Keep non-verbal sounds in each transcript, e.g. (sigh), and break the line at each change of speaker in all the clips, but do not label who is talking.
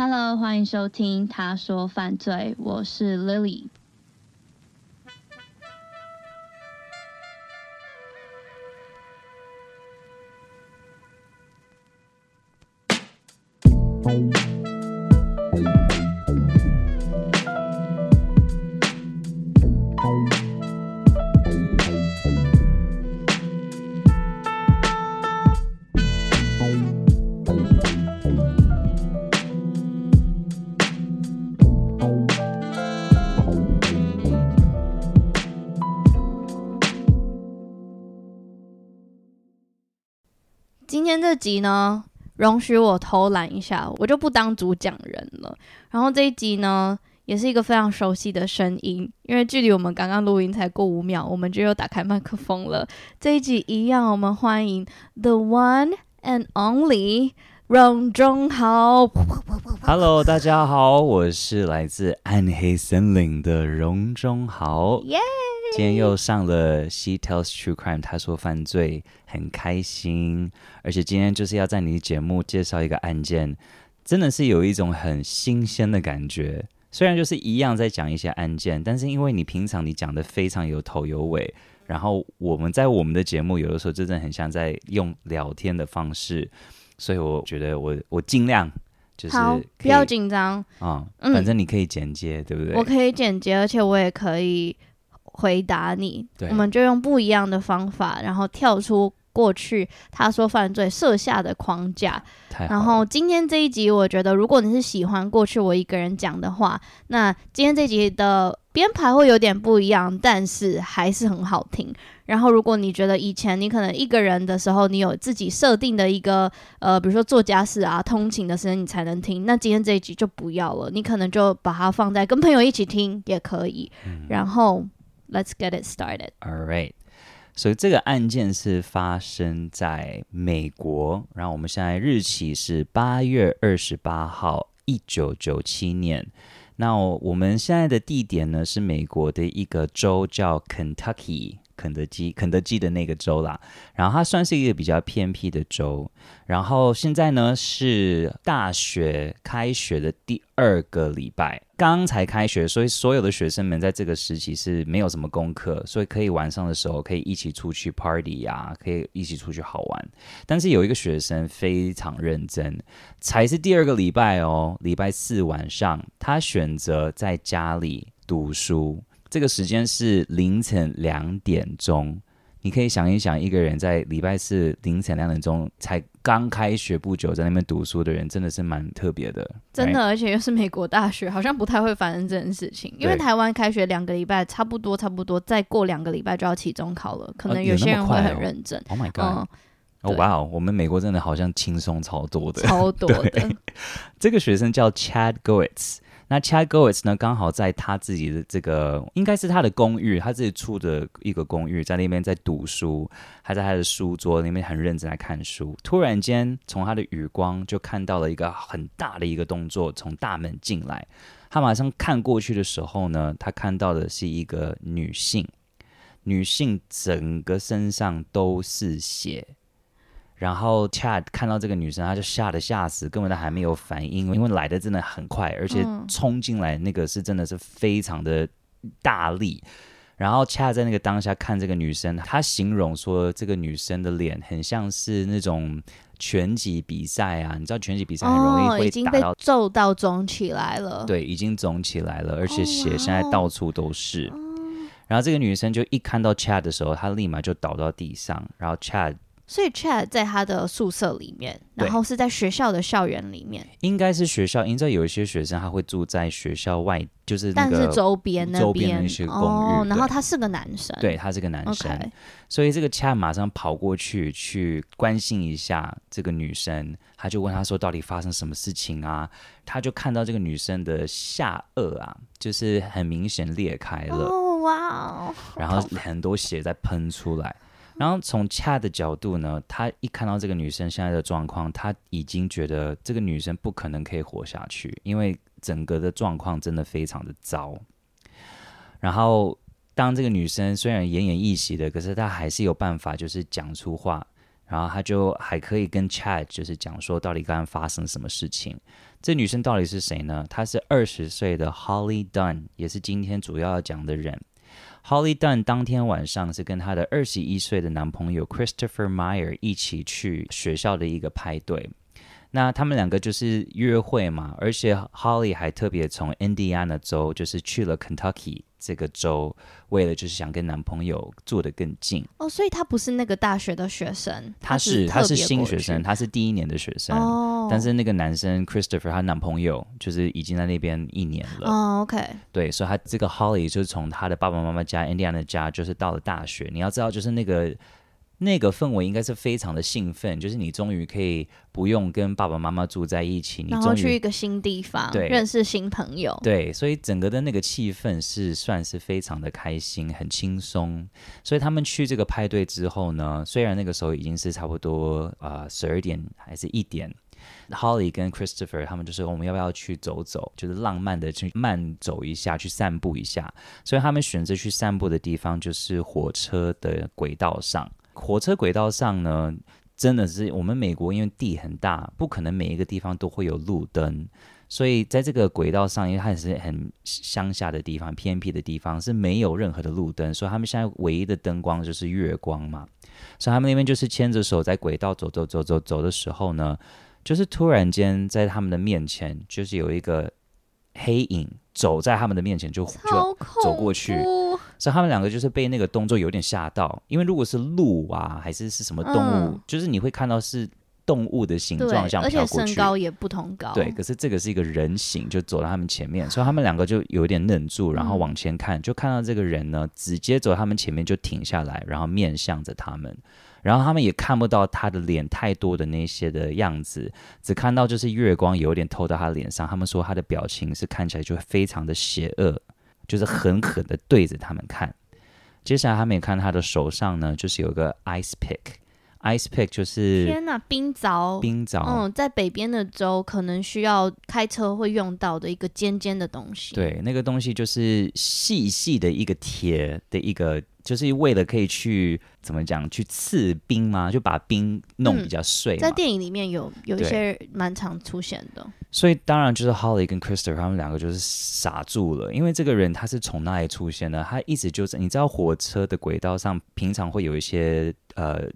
Hello，欢迎收听《他说犯罪》，我是 Lily。今天这集呢，容许我偷懒一下，我就不当主讲人了。然后这一集呢，也是一个非常熟悉的声音，因为距离我们刚刚录音才过五秒，我们就又打开麦克风了。这一集一样，我们欢迎 The One and Only 荣中豪。
Hello，大家好，我是来自暗黑森林的荣中豪。耶。今天又上了 She Tells True Crime，她说犯罪很开心，而且今天就是要在你节目介绍一个案件，真的是有一种很新鲜的感觉。虽然就是一样在讲一些案件，但是因为你平常你讲的非常有头有尾，然后我们在我们的节目有的时候真的很像在用聊天的方式，所以我觉得我我尽量就是
不要紧张
啊，反正你可以剪接，嗯、对不对？
我可以剪接，而且我也可以。回答你，
对，
我们就用不一样的方法，然后跳出过去他说犯罪设下的框架。然后今天这一集，我觉得如果你是喜欢过去我一个人讲的话，那今天这集的编排会有点不一样，但是还是很好听。然后如果你觉得以前你可能一个人的时候，你有自己设定的一个呃，比如说做家事啊、通勤的时间你才能听，那今天这一集就不要了，你可能就把它放在跟朋友一起听也可以。嗯、然后。Let's get it started.
All right. 所以这个案件是发生在美国，然后我们现在日期是八月二十八号，一九九七年。那我们现在的地点呢是美国的一个州叫 Kentucky。肯德基，肯德基的那个州啦，然后它算是一个比较偏僻的州。然后现在呢是大学开学的第二个礼拜，刚才开学，所以所有的学生们在这个时期是没有什么功课，所以可以晚上的时候可以一起出去 party 呀，可以一起出去好玩。但是有一个学生非常认真，才是第二个礼拜哦，礼拜四晚上，他选择在家里读书。这个时间是凌晨两点钟，你可以想一想，一个人在礼拜四凌晨两点钟才刚开学不久，在那边读书的人，真的是蛮特别的。
真的，而且又是美国大学，好像不太会发生这件事情。因为台湾开学两个礼拜，差不多差不多，再过两个礼拜就要期中考了，可能有些人会很认真。
Oh my god！哦哇哦，我们美国真的好像轻松超多的，
超多的。(laughs) (laughs)
这个学生叫 Chad Goetz。那 Chad Goetz 呢，刚好在他自己的这个应该是他的公寓，他自己住的一个公寓，在那边在读书，还在他的书桌那边很认真在看书。突然间，从他的余光就看到了一个很大的一个动作，从大门进来。他马上看过去的时候呢，他看到的是一个女性，女性整个身上都是血。然后 Chad 看到这个女生，他就吓得吓死，根本都还没有反应，因为来的真的很快，而且冲进来那个是真的是非常的大力。然后 Chad 在那个当下看这个女生，他形容说这个女生的脸很像是那种拳击比赛啊，你知道拳击比赛很容易会打到
皱到肿起来了，
对，已经肿起来了，而且血现在到处都是。Oh. 然后这个女生就一看到 Chad 的时候，她立马就倒到地上，然后 Chad。
所以 Chad 在他的宿舍里面，然后是在学校的校园里面，
应该是学校。因为有一些学生他会住在学校外，就是
但是周边那边
周边的一些公寓。哦，
然后他是个男生，
对，他是个男生。所以这个 Chad 马上跑过去去关心一下这个女生，他就问他说：“到底发生什么事情啊？”他就看到这个女生的下颚啊，就是很明显裂开了。
哦，哇！
然后很多血在喷出来。然后从 Chad 的角度呢，他一看到这个女生现在的状况，他已经觉得这个女生不可能可以活下去，因为整个的状况真的非常的糟。然后当这个女生虽然奄奄一息的，可是她还是有办法，就是讲出话，然后她就还可以跟 Chad 就是讲说到底刚刚发生什么事情。这女生到底是谁呢？她是二十岁的 Holly Dunn，也是今天主要要讲的人。Holly Dunn 当天晚上是跟她的二十一岁的男朋友 Christopher Meyer 一起去学校的一个派对。那他们两个就是约会嘛，而且 Holly 还特别从 Indiana 州就是去了 Kentucky 这个州，为了就是想跟男朋友坐得更近。
哦，所以他不是那个大学的学生，
他是他是新学生，他是第一年的学生。哦，但是那个男生 Christopher 她男朋友就是已经在那边一年了。
哦，OK。
对，所以他这个 Holly 就是从他的爸爸妈妈家 Indiana 家，就是到了大学。你要知道，就是那个。那个氛围应该是非常的兴奋，就是你终于可以不用跟爸爸妈妈住在一起，你终于
去一个新地方，
对，
认识新朋友，
对，所以整个的那个气氛是算是非常的开心，很轻松。所以他们去这个派对之后呢，虽然那个时候已经是差不多啊十二点还是一点，Holly 跟 Christopher 他们就说我们要不要去走走，就是浪漫的去慢走一下，去散步一下。所以他们选择去散步的地方就是火车的轨道上。火车轨道上呢，真的是我们美国，因为地很大，不可能每一个地方都会有路灯，所以在这个轨道上，因为它也是很乡下的地方、偏僻的地方，是没有任何的路灯，所以他们现在唯一的灯光就是月光嘛。所以他们那边就是牵着手在轨道走走走走走的时候呢，就是突然间在他们的面前，就是有一个黑影走在他们的面前就，就就走过去。所以他们两个就是被那个动作有点吓到，因为如果是鹿啊，还是是什么动物，嗯、就是你会看到是动物的形状，像飘过去，而且
身高也不同高。
对，可是这个是一个人形，就走到他们前面，所以他们两个就有点愣住，然后往前看，嗯、就看到这个人呢，直接走他们前面就停下来，然后面向着他们，然后他们也看不到他的脸太多的那些的样子，只看到就是月光有点透到他脸上。他们说他的表情是看起来就非常的邪恶。就是狠狠的对着他们看，接下来他们也看他的手上呢，就是有个 ice pick pick，ice pick 就是
天呐，冰凿，
冰凿，
嗯，在北边的州可能需要开车会用到的一个尖尖的东西。
对，那个东西就是细细的一个铁的一个。就是为了可以去怎么讲，去刺冰吗？就把冰弄比较碎。
嗯。在电影里面有有一些蛮常出现的。
所以当然就是 Holly 跟 Christopher 他们两个就是傻住了，因为这个人他是从哪里出现的？他一直就是你知道火车的轨道上平常会有一些呃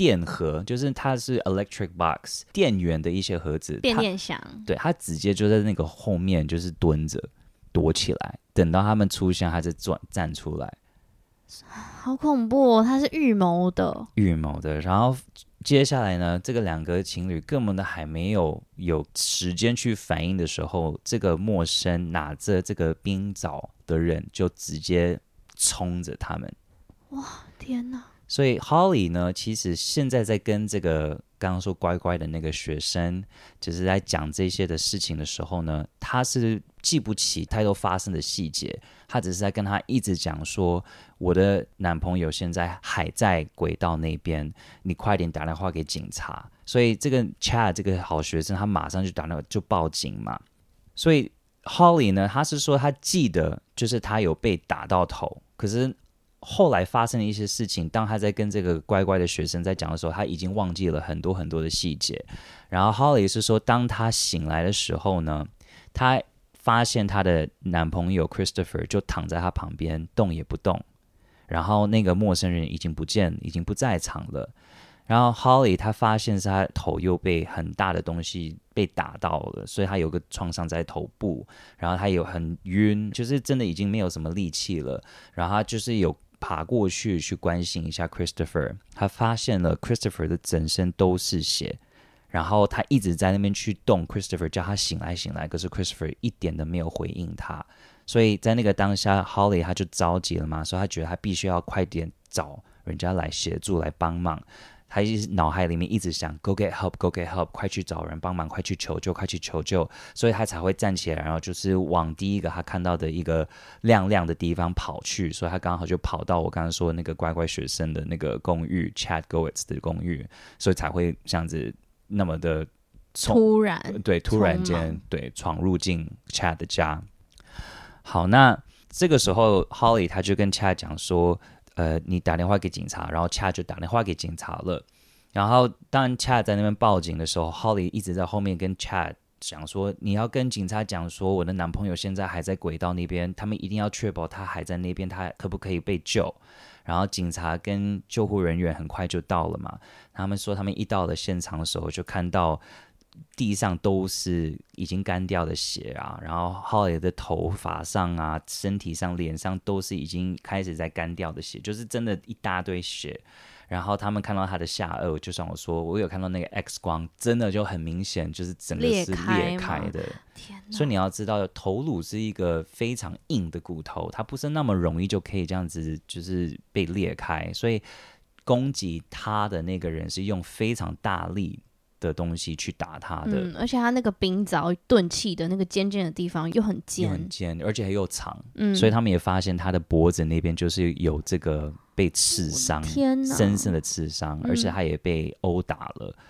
电盒，就是它是 electric box 电源的一些盒子，
变电箱。
对，他直接就在那个后面就是蹲着躲起来，等到他们出现，他再转站出来。
好恐怖哦！他是预谋的，
预谋的。然后接下来呢，这个两个情侣根本都还没有有时间去反应的时候，这个陌生拿着这个冰凿的人就直接冲着他们。
哇，天哪！
所以 Holly 呢，其实现在在跟这个刚刚说乖乖的那个学生，就是在讲这些的事情的时候呢，他是记不起太多发生的细节，他只是在跟他一直讲说，我的男朋友现在还在轨道那边，你快点打电话给警察。所以这个 Chad 这个好学生，他马上就打电话就报警嘛。所以 Holly 呢，他是说他记得就是他有被打到头，可是。后来发生的一些事情，当他在跟这个乖乖的学生在讲的时候，他已经忘记了很多很多的细节。然后 Holly 是说，当他醒来的时候呢，他发现他的男朋友 Christopher 就躺在他旁边，动也不动，然后那个陌生人已经不见，已经不在场了。然后 Holly 他发现是他头又被很大的东西被打到了，所以他有个创伤在头部，然后他有很晕，就是真的已经没有什么力气了。然后他就是有爬过去去关心一下 Christopher，他发现了 Christopher 的整身都是血，然后他一直在那边去动 Christopher，叫他醒来醒来，可是 Christopher 一点都没有回应他，所以在那个当下，Holly 他就着急了嘛，所以他觉得他必须要快点找人家来协助来帮忙。他一直脑海里面一直想 “Go get help, go get help”，快去找人帮忙，快去求救，快去求救，所以他才会站起来，然后就是往第一个他看到的一个亮亮的地方跑去。所以他刚好就跑到我刚刚说的那个乖乖学生的那个公寓，Chad Goetz 的公寓，所以才会这样子那么的
突然，
对，突然间对闯入进 Chad 的家。好，那这个时候 Holly 他就跟 Chad 讲说。呃，你打电话给警察，然后恰就打电话给警察了。然后当 Chad 在那边报警的时候，Holly 一直在后面跟 Chad 讲说：“你要跟警察讲说，我的男朋友现在还在轨道那边，他们一定要确保他还在那边，他可不可以被救？”然后警察跟救护人员很快就到了嘛。他们说，他们一到了现场的时候，就看到。地上都是已经干掉的血啊，然后 Holly 的头发上啊、身体上、脸上都是已经开始在干掉的血，就是真的一大堆血。然后他们看到他的下颚，就像我说，我有看到那个 X 光，真的就很明显，就是整个是裂开的。所以你要知道，头颅是一个非常硬的骨头，它不是那么容易就可以这样子就是被裂开。所以攻击他的那个人是用非常大力的东西去打他的，
嗯，而且他那个冰凿钝器的那个尖尖的地方又很尖，
很尖，而且还又长，嗯，所以他们也发现他的脖子那边就是有这个被刺伤，
天哪，
深深的刺伤，而且他也被殴打了。嗯、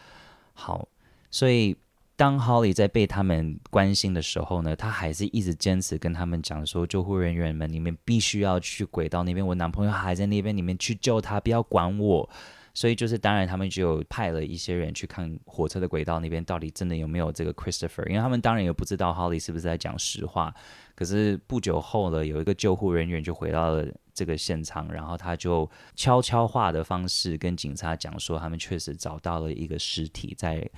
好，所以当 Holly 在被他们关心的时候呢，他还是一直坚持跟他们讲说，救护人员们，你们必须要去轨道那边，我男朋友还在那边，你们去救他，不要管我。所以就是，当然他们就派了一些人去看火车的轨道那边到底真的有没有这个 Christopher，因为他们当然也不知道 Holly 是不是在讲实话。可是不久后呢，有一个救护人员就回到了这个现场，然后他就悄悄话的方式跟警察讲说，他们确实找到了一个尸体在。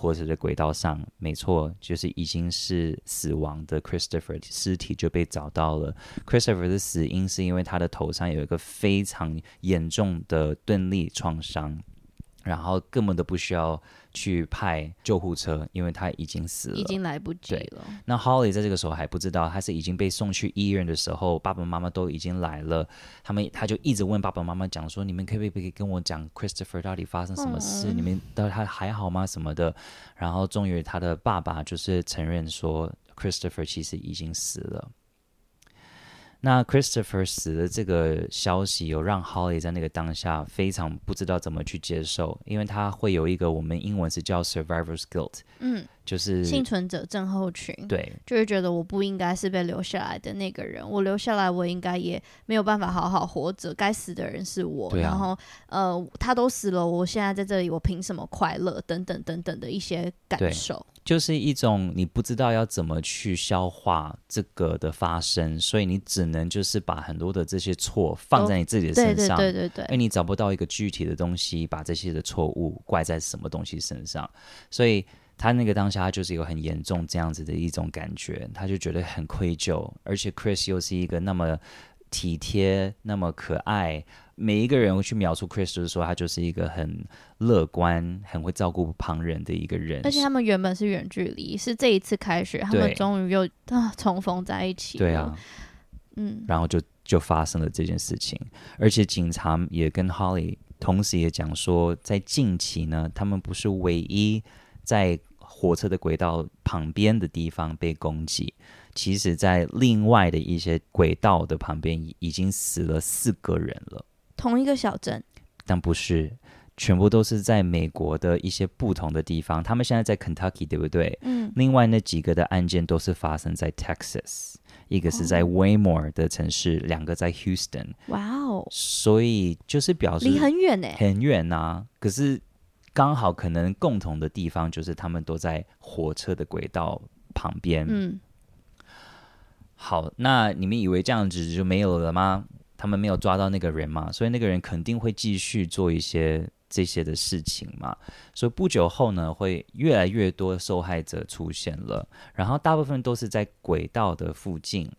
火车的轨道上，没错，就是已经是死亡的 Christopher 尸体就被找到了。Christopher 的死因是因为他的头上有一个非常严重的钝力创伤。然后根本都不需要去派救护车，因为他已经死了，
已经来不及了。
那 Holly 在这个时候还不知道，他是已经被送去医院的时候，爸爸妈妈都已经来了。他们他就一直问爸爸妈妈讲说：“你们可不可以跟我讲 Christopher 到底发生什么事？嗯、你们到底他还好吗？什么的？”然后终于他的爸爸就是承认说，Christopher 其实已经死了。那 Christopher 死的这个消息，有让 Holly 在那个当下非常不知道怎么去接受，因为他会有一个我们英文是叫 survivor's guilt，嗯，就是
幸存者症候群，
对，
就会觉得我不应该是被留下来的那个人，我留下来我应该也没有办法好好活着，该死的人是我，
啊，
然后呃，他都死了，我现在在这里，我凭什么快乐？等等等等的一些感受。
就是一种你不知道要怎么去消化这个的发生，所以你只能就是把很多的这些错放在你自己的身上，
对对对对，
因为你找不到一个具体的东西，把这些的错误怪在什么东西身上，所以他那个当下他就是有很严重这样子的一种感觉，他就觉得很愧疚，而且 Chris 又是一个那么体贴、那么可爱。每一个人会去描述 Chris，就是说他就是一个很乐观、很会照顾旁人的一个人。
而且他们原本是远距离，是这一次开学，他们终于又啊重逢在一起。
对啊，
嗯，
然后就就发生了这件事情。而且警察也跟 Holly 同时也讲说，在近期呢，他们不是唯一在火车的轨道旁边的地方被攻击。其实，在另外的一些轨道的旁边，已经死了四个人了。
同一个小镇，
但不是，全部都是在美国的一些不同的地方。他们现在在 Kentucky，对不对？嗯。另外那几个的案件都是发生在 Texas，一个是在 Waymore 的城市，哦、两个在 Houston。哇哦！所以就是表示
离很远呢，
很远呐、啊。可是刚好可能共同的地方就是他们都在火车的轨道旁边。嗯。好，那你们以为这样子就没有了吗？他们没有抓到那个人嘛，所以那个人肯定会继续做一些这些的事情嘛。所以不久后呢，会越来越多受害者出现了，然后大部分都是在轨道的附近，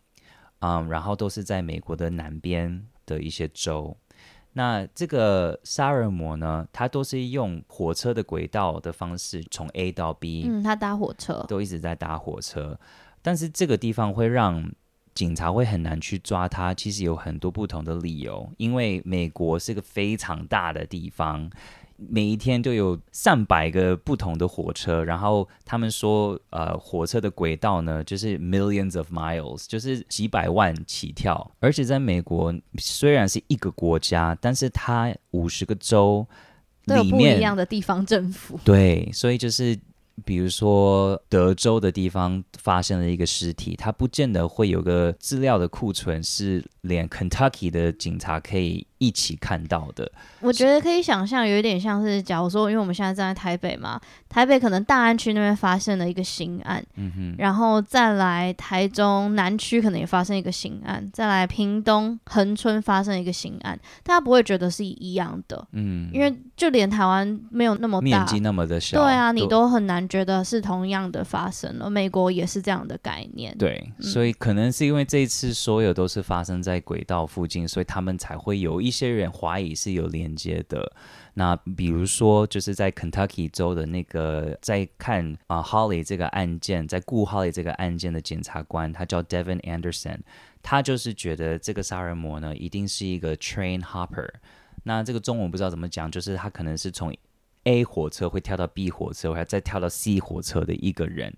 嗯，然后都是在美国的南边的一些州。那这个杀人魔呢，他都是用火车的轨道的方式从 A 到 B，
嗯，他搭火车，
都一直在搭火车，但是这个地方会让。警察会很难去抓他，其实有很多不同的理由。因为美国是个非常大的地方，每一天都有上百个不同的火车。然后他们说，呃，火车的轨道呢，就是 millions of miles，就是几百万起跳。而且在美国，虽然是一个国家，但是它五十个州里面
都有不一样的地方政府。
对，所以就是。比如说，德州的地方发现了一个尸体，它不见得会有个资料的库存，是连 Kentucky 的警察可以一起看到的。
我觉得可以想象，有一点像是，假如说，因为我们现在站在台北嘛，台北可能大安区那边发生了一个刑案，嗯哼，然后再来台中南区可能也发生一个刑案，再来屏东恒春发生一个刑案，大家不会觉得是一样的，嗯，因为就连台湾没有那么大，
面积那么的小，
对啊，你都很难觉得是同样的发生了。美国也是这样的概念，
对，嗯，所以可能是因为这一次所有都是发生在轨道附近，所以他们才会有一一些人怀疑是有连接的。那比如说，就是在 Kentucky 州的那个在看啊 Holly 这个案件，在顾 Holly 这个案件的检察官，他叫 Devin Anderson，他就是觉得这个杀人魔呢，一定是一个 train hopper。那这个中文不知道怎么讲，就是他可能是从 A 火车会跳到 B 火车，或再跳到 C 火车的一个人。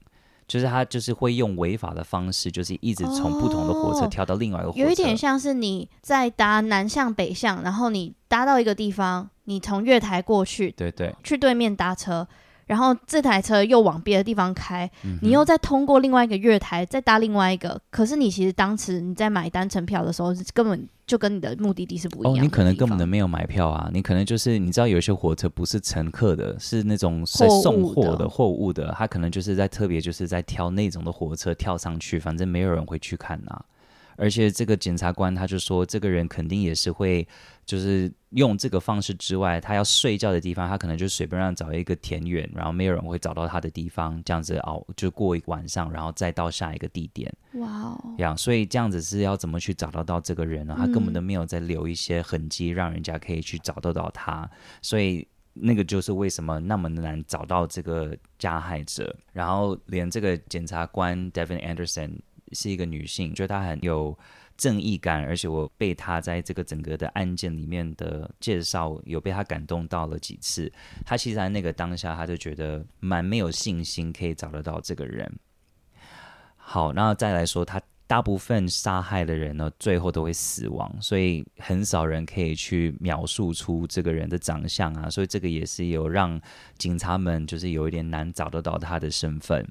就是他就是会用违法的方式，就是一直从不同的火车跳到另外一个火车。
哦，有一点像是你在搭南向北向，然后你搭到一个地方，你从月台过去，
对对，
去对面搭车。然后这台车又往别的地方开，嗯，你又再通过另外一个月台，再搭另外一个。可是你其实当时你在买单程票的时候，根本就跟你的目的地是不一样的。
哦，你可能根本都没有买票啊，你可能就是你知道有些火车不是乘客的，是那种是送货的货物的，他可能就是在特别就是在挑那种的火车跳上去，反正没有人会去看啊。而且这个检察官他就说，这个人肯定也是会，就是用这个方式之外，他要睡觉的地方，他可能就随便让找一个田园，然后没有人会找到他的地方，这样子熬就过一晚上，然后再到下一个地点。哇哦，这样，所以这样子是要怎么去找得到这个人呢？他根本都没有在留一些痕迹，让人家可以去找得到他。所以那个就是为什么那么难找到这个加害者，然后连这个检察官 Devin Anderson。是一个女性，觉得她很有正义感，而且我被他在这个整个的案件里面的介绍，有被他感动到了几次。他其实在那个当下，他就觉得蛮没有信心可以找得到这个人。好，那再来说，他大部分杀害的人呢，最后都会死亡，所以很少人可以去描述出这个人的长相啊，所以这个也是有让警察们就是有一点难找得到他的身份。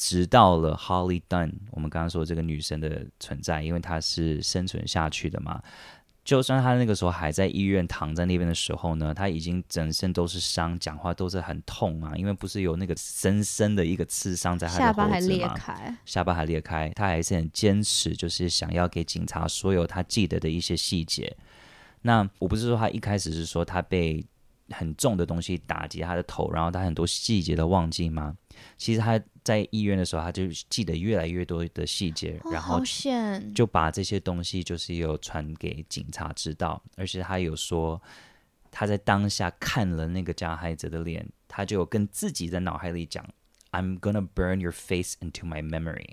直到了 Holly Dunn，我们刚刚说这个女生的存在，因为她是生存下去的嘛。就算她那个时候还在医院躺在那边的时候呢，她已经整身都是伤，讲话都是很痛啊，因为不是有那个深深的一个刺伤在她的喉咙嘛，下巴还裂开，她还是很坚持，就是想要给警察所有她记得的一些细节。那我不是说她一开始是说她被很重的东西打击他的头，然后他很多细节都忘记吗？其实他。在医院的时候，他就记得越来越多的细节，哦，然后就把这些东西就是有传给警察知道，而且他有说他在当下看了那个加害者的脸，他就跟自己在脑海里讲：“I'm gonna burn your face into my memory。”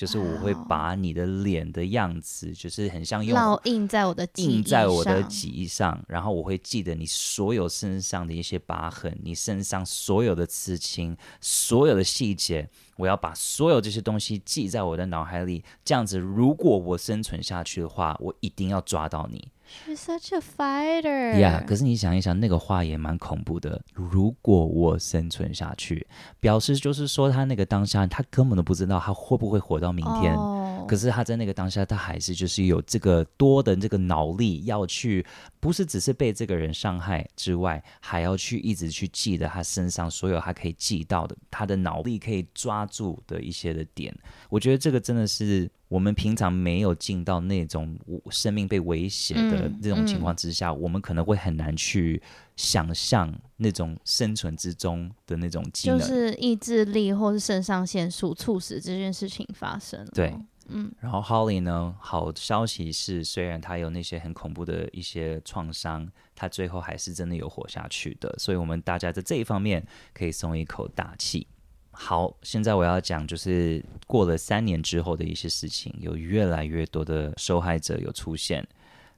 就是我会把你的脸的样子，就是很像用
烙印在我的
印在我的记忆上，然后我会记得你所有身上的一些疤痕，你身上所有的刺青，所有的细节，我要把所有这些东西记在我的脑海里。这样子，如果我生存下去的话，我一定要抓到你。
She's such a fighter.
Yeah，可是你想一想，那个话也蛮恐怖的。如果我生存下去，表示就是说他那个当下，他根本都不知道他会不会活到明天。Oh. 可是他在那个当下，他还是就是有这个多的这个脑力要去，不是只是被这个人伤害之外，还要去一直去记得他身上所有他可以记到的，他的脑力可以抓住的一些的点。我觉得这个真的是我们平常没有进到那种生命被威胁的这种情况之下，嗯嗯、我们可能会很难去。想象那种生存之中的那种技能，
就是意志力或是肾上腺素促使这件事情发生。
对，嗯。然后 Holly 呢，好消息是，虽然他有那些很恐怖的一些创伤，他最后还是真的有活下去的。所以，我们大家在这一方面可以松一口大气。好，现在我要讲，就是过了三年之后的一些事情，有越来越多的受害者有出现。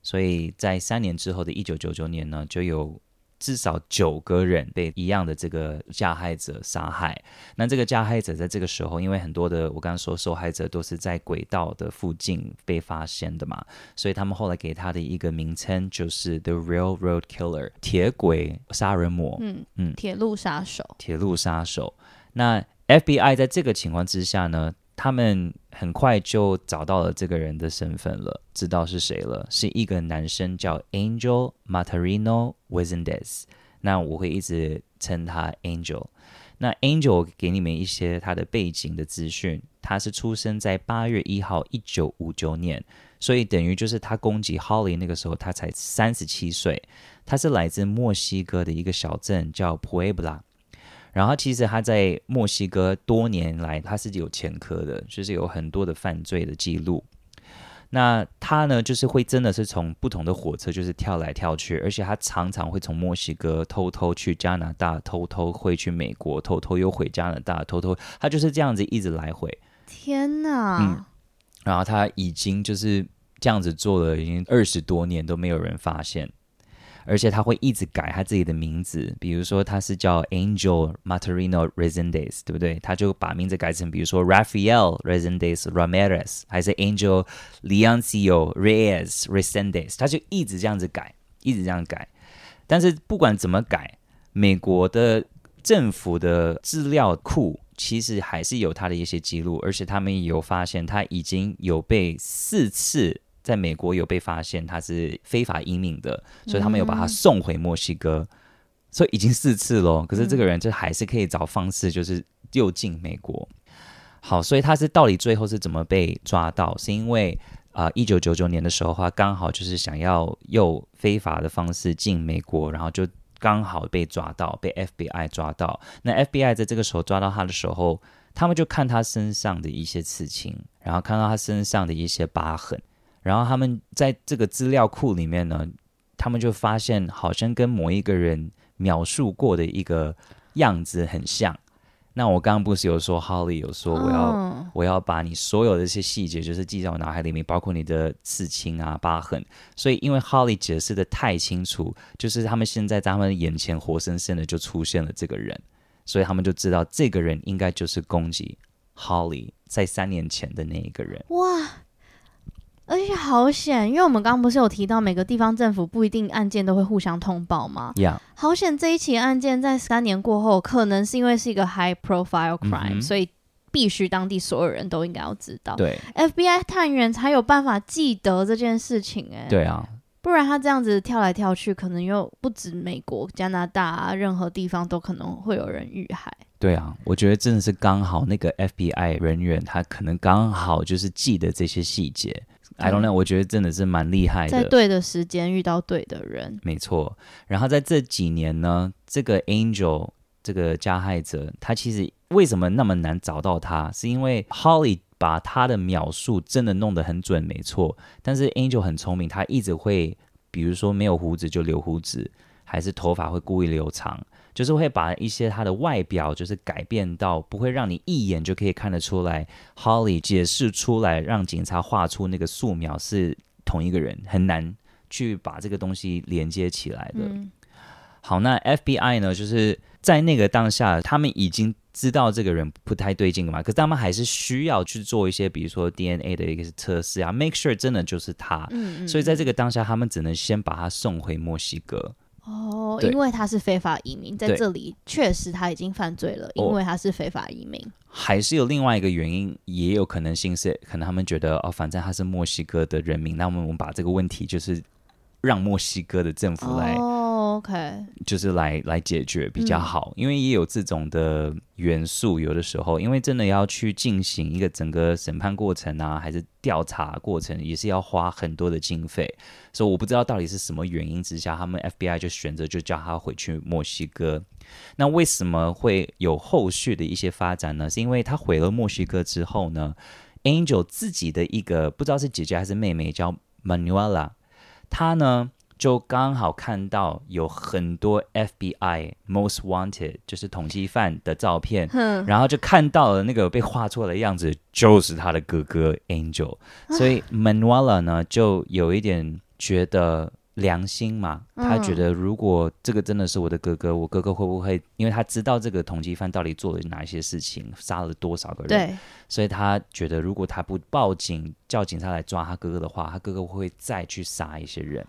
所以在三年之后的一九九九年呢，就有。至少九个人被一样的这个加害者杀害。那这个加害者在这个时候，因为很多的我刚刚说受害者都是在轨道的附近被发现的嘛，所以他们后来给他的一个名称就是 The Railroad Killer，铁轨杀人魔。嗯嗯，铁路杀手。铁路杀手。那 FBI 在这个情况之下呢，他们很快就找到了这个人的身份了，知道是谁了，是一个男生叫 Angel Matarino Resendez。那我会一直称他 Angel。那 Angel 给你们一些他的背景的资讯，他是出生在八月一号一九五九年，所以等于就是他攻击 Holly 那个时候他才三十七岁，他是来自墨西哥的一个小镇叫 Puebla。然后其实他在墨西哥多年来他是有前科的，就是有很多的犯罪的记录。那他呢，就是会真的是从不同的火车就是跳来跳去，而且他常常会从墨西哥偷偷去加拿大，偷偷会去美国，偷偷又回加拿大，偷偷他就是这样子一直来回。
天哪！
嗯，然后他已经就是这样子做了，已经二十多年都没有人发现。而且他会一直改他自己的名字，比如说他是叫 Angel Materino Resendez，对不对？他就把名字改成，比如说 Rafael Resendez Ramirez，还是 Angel Leoncio Reyes Resendez，他就一直这样子改，一直这样改。但是不管怎么改，美国的政府的资料库其实还是有他的一些记录，而且他们也有发现他已经有被四次。在美国有被发现他是非法移民的，所以他们有把他送回墨西哥，嗯、所以已经四次了。可是这个人就还是可以找方式，就是又进美国。好，所以他是到底最后是怎么被抓到？是因为啊，一九九九年的时候，他刚好就是想要用非法的方式进美国，然后就刚好被抓到，被 FBI 抓到。那 FBI 在这个时候抓到他的时候，他们就看他身上的一些刺青，然后看到他身上的一些疤痕。然后他们在这个资料库里面呢，他们就发现好像跟某一个人描述过的一个样子很像。那我刚刚不是有说，Holly 有说我要、oh. 我要把你所有的一些细节，就是记在我脑海里面，包括你的刺青啊、疤痕。所以因为 Holly 解释的太清楚，就是他们现在在他们眼前活生生的就出现了这个人，所以他们就知道这个人应该就是攻击 Holly 在三年前的那一个人。
哇！而且好险，因为我们刚刚不是有提到每个地方政府不一定案件都会互相通报吗
？Yeah.
好险这一起案件在三年过后，可能是因为是一个 high profile crime，、嗯、所以必须当地所有人都应该要知道。
对
，FBI 探员才有办法记得这件事情、欸。哎，
对啊，
不然他这样子跳来跳去，可能又不止美国、加拿大、啊，任何地方都可能会有人遇害。
对啊，我觉得真的是刚好那个 FBI 人员，他可能刚好就是记得这些细节。I don't know，我觉得真的是蛮厉害的，
在对的时间遇到对的人，
没错。然后在这几年呢，这个 Angel 这个加害者，他其实为什么那么难找到他？是因为 Holly 把他的描述真的弄得很准，没错。但是 Angel 很聪明，他一直会，比如说没有胡子就留胡子，还是头发会故意留长。就是会把一些他的外表，就是改变到不会让你一眼就可以看得出来。Holly 解释出来，让警察画出那个素描是同一个人，很难去把这个东西连接起来的。嗯、好，那 FBI 呢，就是在那个当下，他们已经知道这个人不太对劲了嘛，可是他们还是需要去做一些，比如说 DNA 的一个测试啊，make sure 真的就是他。嗯嗯。所以在这个当下，他们只能先把他送回墨西哥。
哦，因为他是非法移民，在这里确实他已经犯罪了，因为他是非法移民。
还是有另外一个原因，也有可能性是，可能他们觉得哦，反正他是墨西哥的人民，那我们我们把这个问题就是让墨西哥的政府来。
哦 OK，
就是来来解决比较好，嗯，因为也有这种的元素。有的时候，因为真的要去进行一个整个审判过程啊，还是调查过程，也是要花很多的经费。所以我不知道到底是什么原因之下，他们 FBI 就选择就叫他回去墨西哥。那为什么会有后续的一些发展呢？是因为他回了墨西哥之后呢，Angel 自己的一个不知道是姐姐还是妹妹叫 Manuela，她呢。就刚好看到有很多 FBI Most Wanted，就是通缉犯的照片，嗯然后就看到了那个被画错的样子，就是他的哥哥 Angel，所以 Manuela 呢就有一点觉得良心嘛，他觉得如果这个真的是我的哥哥，我哥哥会不会？因为他知道这个通缉犯到底做了哪一些事情，杀了多少个人，
对，
所以他觉得如果他不报警，叫警察来抓他哥哥的话，他哥哥会再去杀一些人。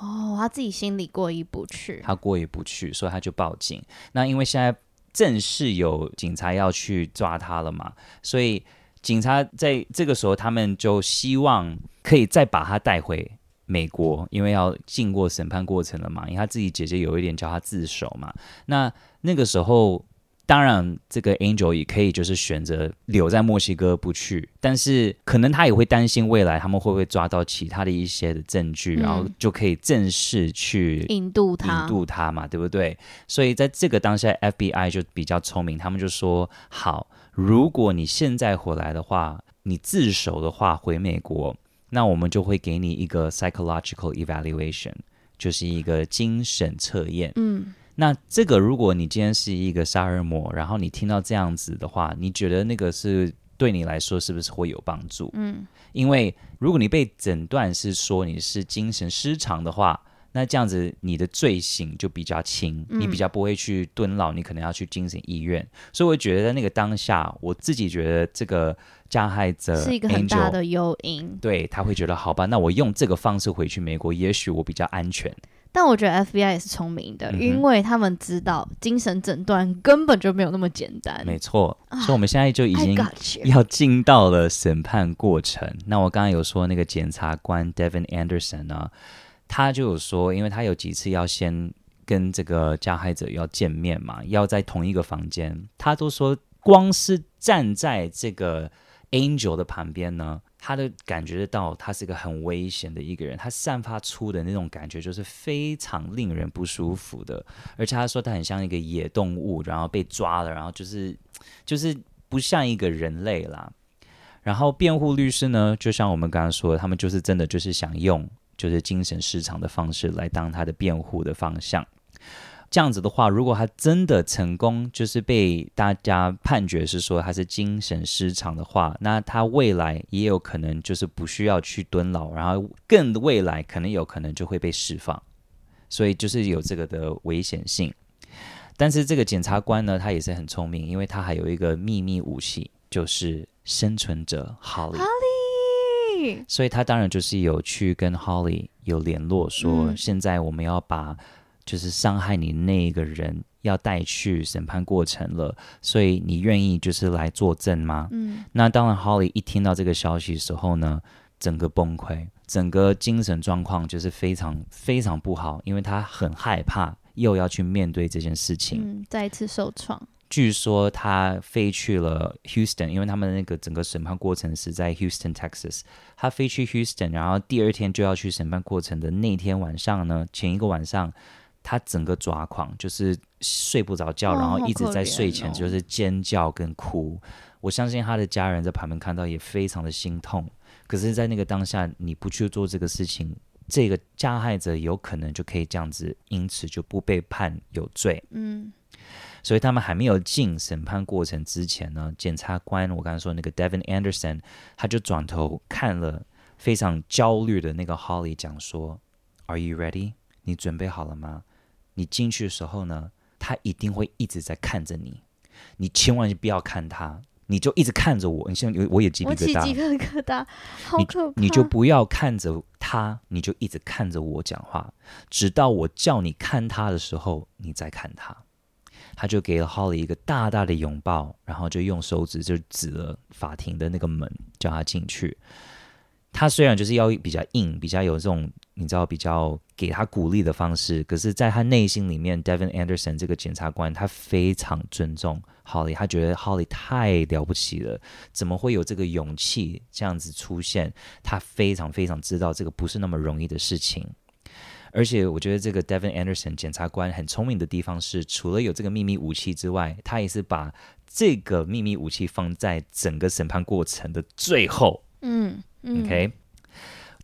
哦，他自己心里过意不去，
他过意不去，所以他就报警。那因为现在正式有警察要去抓他了嘛，所以警察在这个时候，他们就希望可以再把他带回美国，因为要经过审判过程了嘛。因为他自己姐姐有一点叫他自首嘛。那那个时候。当然，这个 Angel 也可以就是选择留在墨西哥不去，但是可能他也会担心未来他们会不会抓到其他的一些的证据，嗯、然后就可以正式去
引渡他，
引渡他嘛，对不对？所以在这个当下，FBI 就比较聪明，他们就说：好，如果你现在回来的话，你自首的话回美国，那我们就会给你一个 psychological evaluation，就是一个精神测验。嗯。那这个，如果你今天是一个杀人魔，然后你听到这样子的话，你觉得那个是对你来说是不是会有帮助？嗯，因为如果你被诊断是说你是精神失常的话，那这样子你的罪行就比较轻，你比较不会去蹲牢，你可能要去精神医院。所以我觉得在那个当下，我自己觉得这个加害者
是一个很大的诱因，
对，他会觉得好吧，那我用这个方式回去美国，也许我比较安全。
但我觉得 FBI 也是聪明的，
嗯，
因为他们知道精神诊断根本就没有那么简单。
没错，所以我们现在就已经要进到了审判过程。那我刚刚有说那个检察官 Devin Anderson 呢，他就有说，因为他有几次要先跟这个加害者要见面嘛，要在同一个房间，他都说光是站在这个 Angel 的旁边呢。他都感觉得到，他是一个很危险的一个人。他散发出的那种感觉，就是非常令人不舒服的。而且他说，他很像一个野动物，然后被抓了，然后就是就是不像一个人类啦。然后辩护律师呢，就像我们刚刚说，他们就是真的就是想用就是精神失常的方式来当他的辩护的方向。这样子的话，如果他真的成功，就是被大家判决是说他是精神失常的话，那他未来也有可能就是不需要去蹲牢，然后更未来可能有可能就会被释放，所以就是有这个的危险性。但是这个检察官呢，他也是很聪明，因为他还有一个秘密武器，就是生存者 Holly，所以他当然就是有去跟 Holly 有联络，说现在我们要把。就是伤害你那一个人要带去审判过程了，所以你愿意就是来作证吗？嗯，那当然，Holly 一听到这个消息的时候呢，整个崩溃，整个精神状况就是非常非常不好，因为他很害怕又要去面对这件事情，
嗯，再一次受创。
据说他飞去了 Houston，因为他们的那个整个审判过程是在 Houston, Texas。他飞去 Houston，然后第二天就要去审判过程的那天晚上呢，前一个晚上。他整个抓狂，就是睡不着觉，然后一直在睡前就是尖叫跟哭。我相信他的家人在旁边看到也非常的心痛。可是，在那个当下，你不去做这个事情，这个加害者有可能就可以这样子，因此就不被判有罪。嗯，所以他们还没有进审判过程之前呢，检察官我刚才说那个 Devin Anderson，他就转头看了非常焦虑的那个 Holly，讲说：“Are you ready？你准备好了吗？”你进去的时候呢，他一定会一直在看着你，你千万不要看他，你就一直看着我，你现在我也鸡皮疙瘩，
疙瘩，好可怕。
你，你就不要看着他，你就一直看着我讲话，直到我叫你看他的时候，你再看他。他就给了 Holly 一个大大的拥抱，然后就用手指就指了法庭的那个门，叫他进去。他虽然就是要比较硬，比较有这种你知道比较给他鼓励的方式，可是在他内心里面，Devin Anderson 这个检察官他非常尊重 Holly，他觉得 Holly 太了不起了，怎么会有这个勇气这样子出现？他非常非常知道这个不是那么容易的事情。而且我觉得这个 Devin Anderson 检察官很聪明的地方是，除了有这个秘密武器之外，他也是把这个秘密武器放在整个审判过程的最后。嗯，嗯，OK。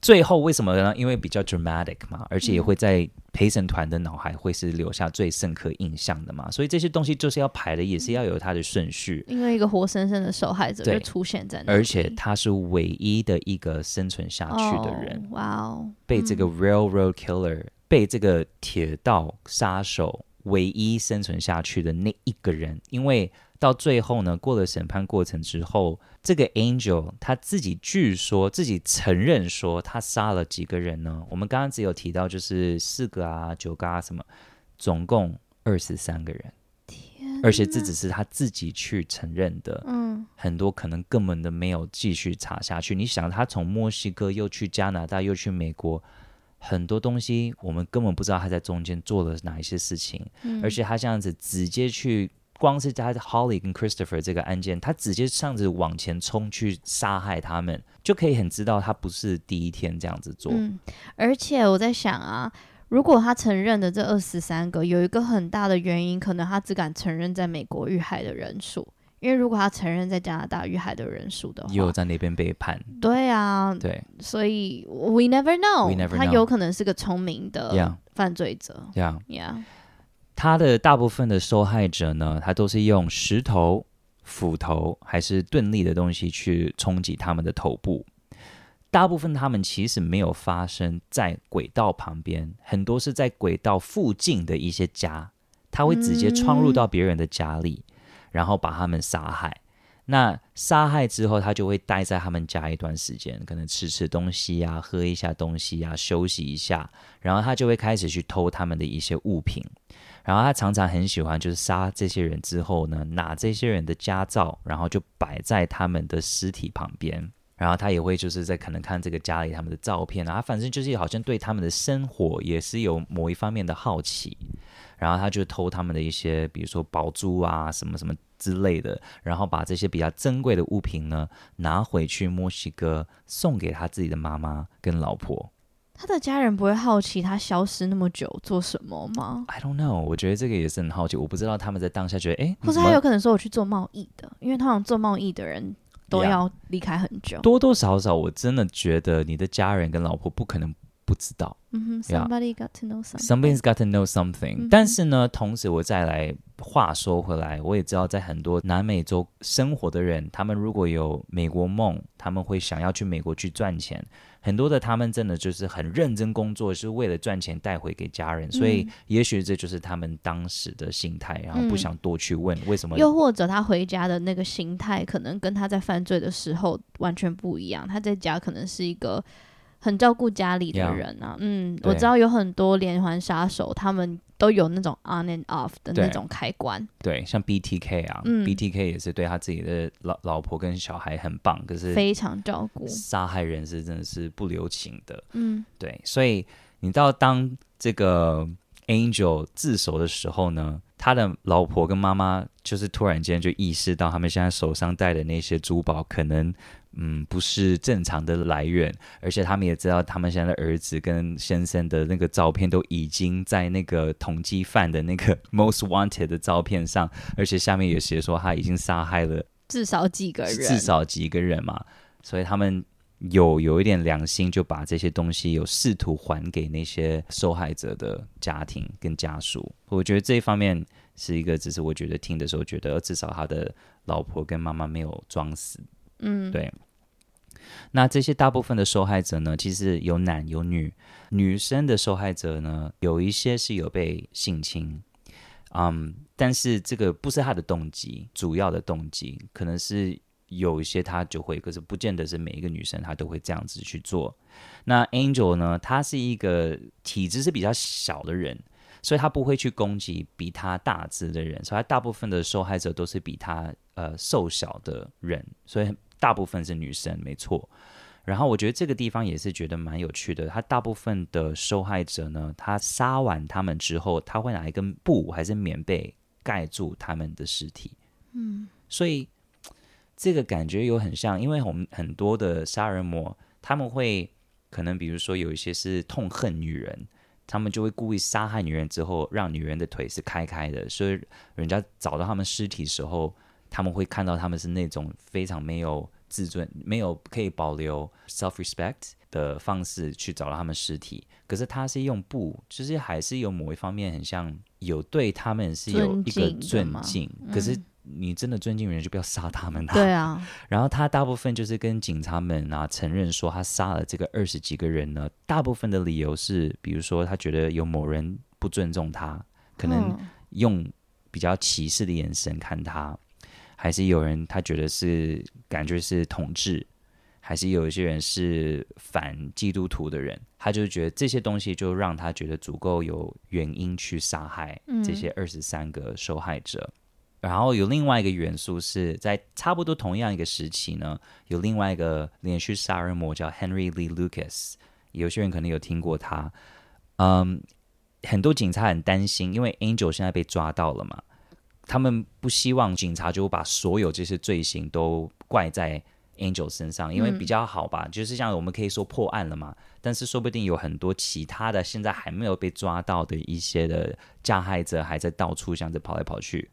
最后为什么呢？因为比较 dramatic 嘛，而且也会在陪审团的脑海会是留下最深刻印象的嘛，所以这些东西就是要排的，也是要有它的顺序。
因为一个活生生的受害者就出现在那里，
而且他是唯一的一个生存下去的人。
哇哦，
被这个 railroad killer，嗯，被这个铁道杀手唯一生存下去的那一个人，因为。到最后呢，过了审判过程之后，这个 Angel 他自己据说自己承认说他杀了几个人呢？我们刚刚只有提到就是四个啊、九个啊什么，总共二十三个人。天，而且这只是他自己去承认的。嗯，很多可能根本都没有继续查下去。你想，他从墨西哥又去加拿大又去美国，很多东西我们根本不知道他在中间做了哪一些事情。嗯，而且他这样子直接去。光是他 Holly 跟 Christopher 这个案件，他直接这样子往前冲去杀害他们，就可以很知道他不是第一天这样子做。
嗯，而且我在想啊，如果他承认的这二十三个，有一个很大的原因，可能他只敢承认在美国遇害的人数，因为如果他承认在加拿大遇害的人数的话，
又在那边被判。
对啊，
对，
所以 we never know，,
we never know.
他有可能是个聪明的犯罪者。
Yeah.
Yeah.
他的大部分的受害者呢，他都是用石头、斧头还是钝利的东西去冲击他们的头部。大部分他们其实没有发生在轨道旁边，很多是在轨道附近的一些家，他会直接闯入到别人的家里，然后把他们杀害。那杀害之后，他就会待在他们家一段时间，可能吃吃东西呀、啊，喝一下东西呀、啊，休息一下，然后他就会开始去偷他们的一些物品。然后他常常很喜欢，就是杀这些人之后呢，拿这些人的家照，然后就摆在他们的尸体旁边。然后他也会就是在可能看这个家里他们的照片啊，反正就是好像对他们的生活也是有某一方面的好奇。然后他就偷他们的一些，比如说宝珠啊，什么什么之类的，然后把这些比较珍贵的物品呢拿回去墨西哥，送给他自己的妈妈跟老婆。
他的家人不会好奇他消失那么久做什么吗
？I don't know，我觉得这个也是很好奇。我不知道他们在当下觉得，哎，
或者他有可能说我去做贸易的，因为他好像做贸易的人都要离开很久。
Yeah. 多多少少，我真的觉得你的家人跟老婆不可能不知道。
嗯哼，Somebody got to know something.
Somebody's got to know something. 嗯。但是呢，同时我再来话说回来，我也知道在很多南美洲生活的人，他们如果有美国梦，他们会想要去美国去赚钱。很多的他们真的就是很认真工作，是为了赚钱带回给家人，所以也许这就是他们当时的心态，然后不想多去问为什么。
又或者他回家的那个心态，可能跟他在犯罪的时候完全不一样。他在家可能是一个很照顾家里的人啊。嗯，我知道有很多连环杀手，他们。都有那种 on and off 的那种开关，
对，对像 BTK 啊，嗯，BTK 也是对他自己的老老婆跟小孩很棒，可是
非常照顾，
杀害人是真的是不留情的，嗯，对，所以你到当这个 Angel 自首的时候呢，他的老婆跟妈妈就是突然间就意识到，他们现在手上戴的那些珠宝可能。嗯，不是正常的来源，而且他们也知道，他们现在的儿子跟先生的那个照片都已经在那个通缉犯的那个 (laughs) most wanted 的照片上，而且下面也写说他已经杀害了
至少几个人，
至少几个人嘛，所以他们有有一点良心，就把这些东西有试图还给那些受害者的家庭跟家属。我觉得这一方面是一个，只是我觉得听的时候觉得，至少他的老婆跟妈妈没有装死。嗯，对。那这些大部分的受害者呢，其实有男有女。女生的受害者呢，有一些是有被性侵，嗯，但是这个不是他的动机，主要的动机可能是有一些他就会，可是不见得是每一个女生她都会这样子去做。那 Angel 呢，她是一个体质是比较小的人，所以她不会去攻击比她大只的人，所以她大部分的受害者都是比她呃瘦小的人，所以大部分是女生，没错。然后我觉得这个地方也是觉得蛮有趣的。他大部分的受害者呢，他杀完他们之后，他会拿一根布还是棉被盖住他们的尸体。嗯，所以这个感觉有很像，因为我们很多的杀人魔，他们会可能比如说有一些是痛恨女人，他们就会故意杀害女人之后，让女人的腿是开开的，所以人家找到他们尸体的时候，他们会看到他们是那种非常没有。自尊没有可以保留 self respect 的方式去找到他们尸体，可是他是用布，就是还是有某一方面很像有对他们是有一个尊敬，可是你真的尊敬人就不要杀他们啊。对啊。(laughs) 然后他大部分就是跟警察们啊承认说他杀了这个二十几个人呢，大部分的理由是，比如说他觉得有某人不尊重他，可能用比较歧视的眼神看他。还是有人他觉得是感觉是统治，还是有一些人是反基督徒的人，他就觉得这些东西就让他觉得足够有原因去杀害这些二十三个受害者。嗯。然后有另外一个元素是在差不多同样一个时期呢，有另外一个连续杀人魔叫 Henry Lee Lucas，有些人可能有听过他。嗯，很多警察很担心，因为 Angel 现在被抓到了嘛。他们不希望警察就把所有这些罪行都怪在 Angel 身上，因为比较好吧，嗯、就是像我们可以说破案了嘛。但是说不定有很多其他的现在还没有被抓到的一些的加害者还在到处这样子跑来跑去，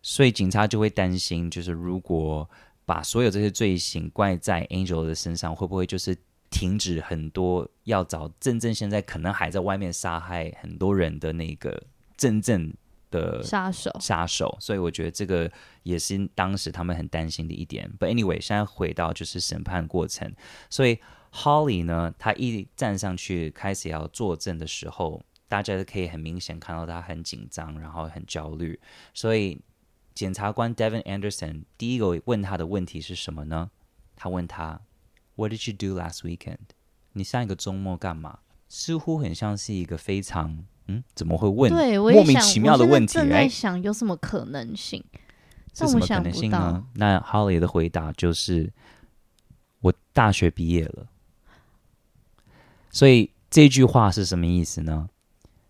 所以警察就会担心，就是如果把所有这些罪行怪在 Angel 的身上，会不会就是停止很多要找真正现在可能还在外面杀害很多人的那个真正。的杀手，杀手，所以我觉得这个也是当时他们很担心的一点。But anyway，现在回到就是审判过程，所以 Holly 呢，他一站上去开始要作证的时候，大家都可以很明显看到他很紧张，然后很焦虑。所以检察官 Devin Anderson 第一个问他的问题是什么呢？他问他 What did you do last weekend？你上一个周末干嘛？似乎很像是一个非常。嗯，怎么会问
对
莫名其妙的问题？
正在想有什么可能性？
是什么可能性呢？那 Holly 的回答就是：我大学毕业了。所以这句话是什么意思呢？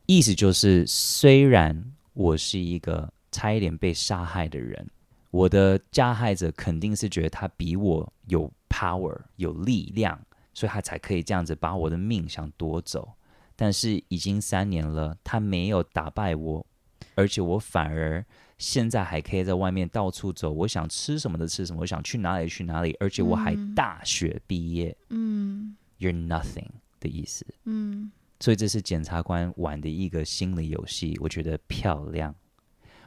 意思就是，虽然我是一个差一点被杀害的人，我的加害者肯定是觉得他比我有 power 有力量，所以他才可以这样子把我的命想夺走。但是已经三年了，他没有打败我，而且我反而现在还可以在外面到处走，我想吃什么的吃什么，我想去哪里去哪里，而且我还大学毕业。嗯，You're nothing 的意思。嗯，所以这是检察官玩的一个心理游戏，我觉得漂亮，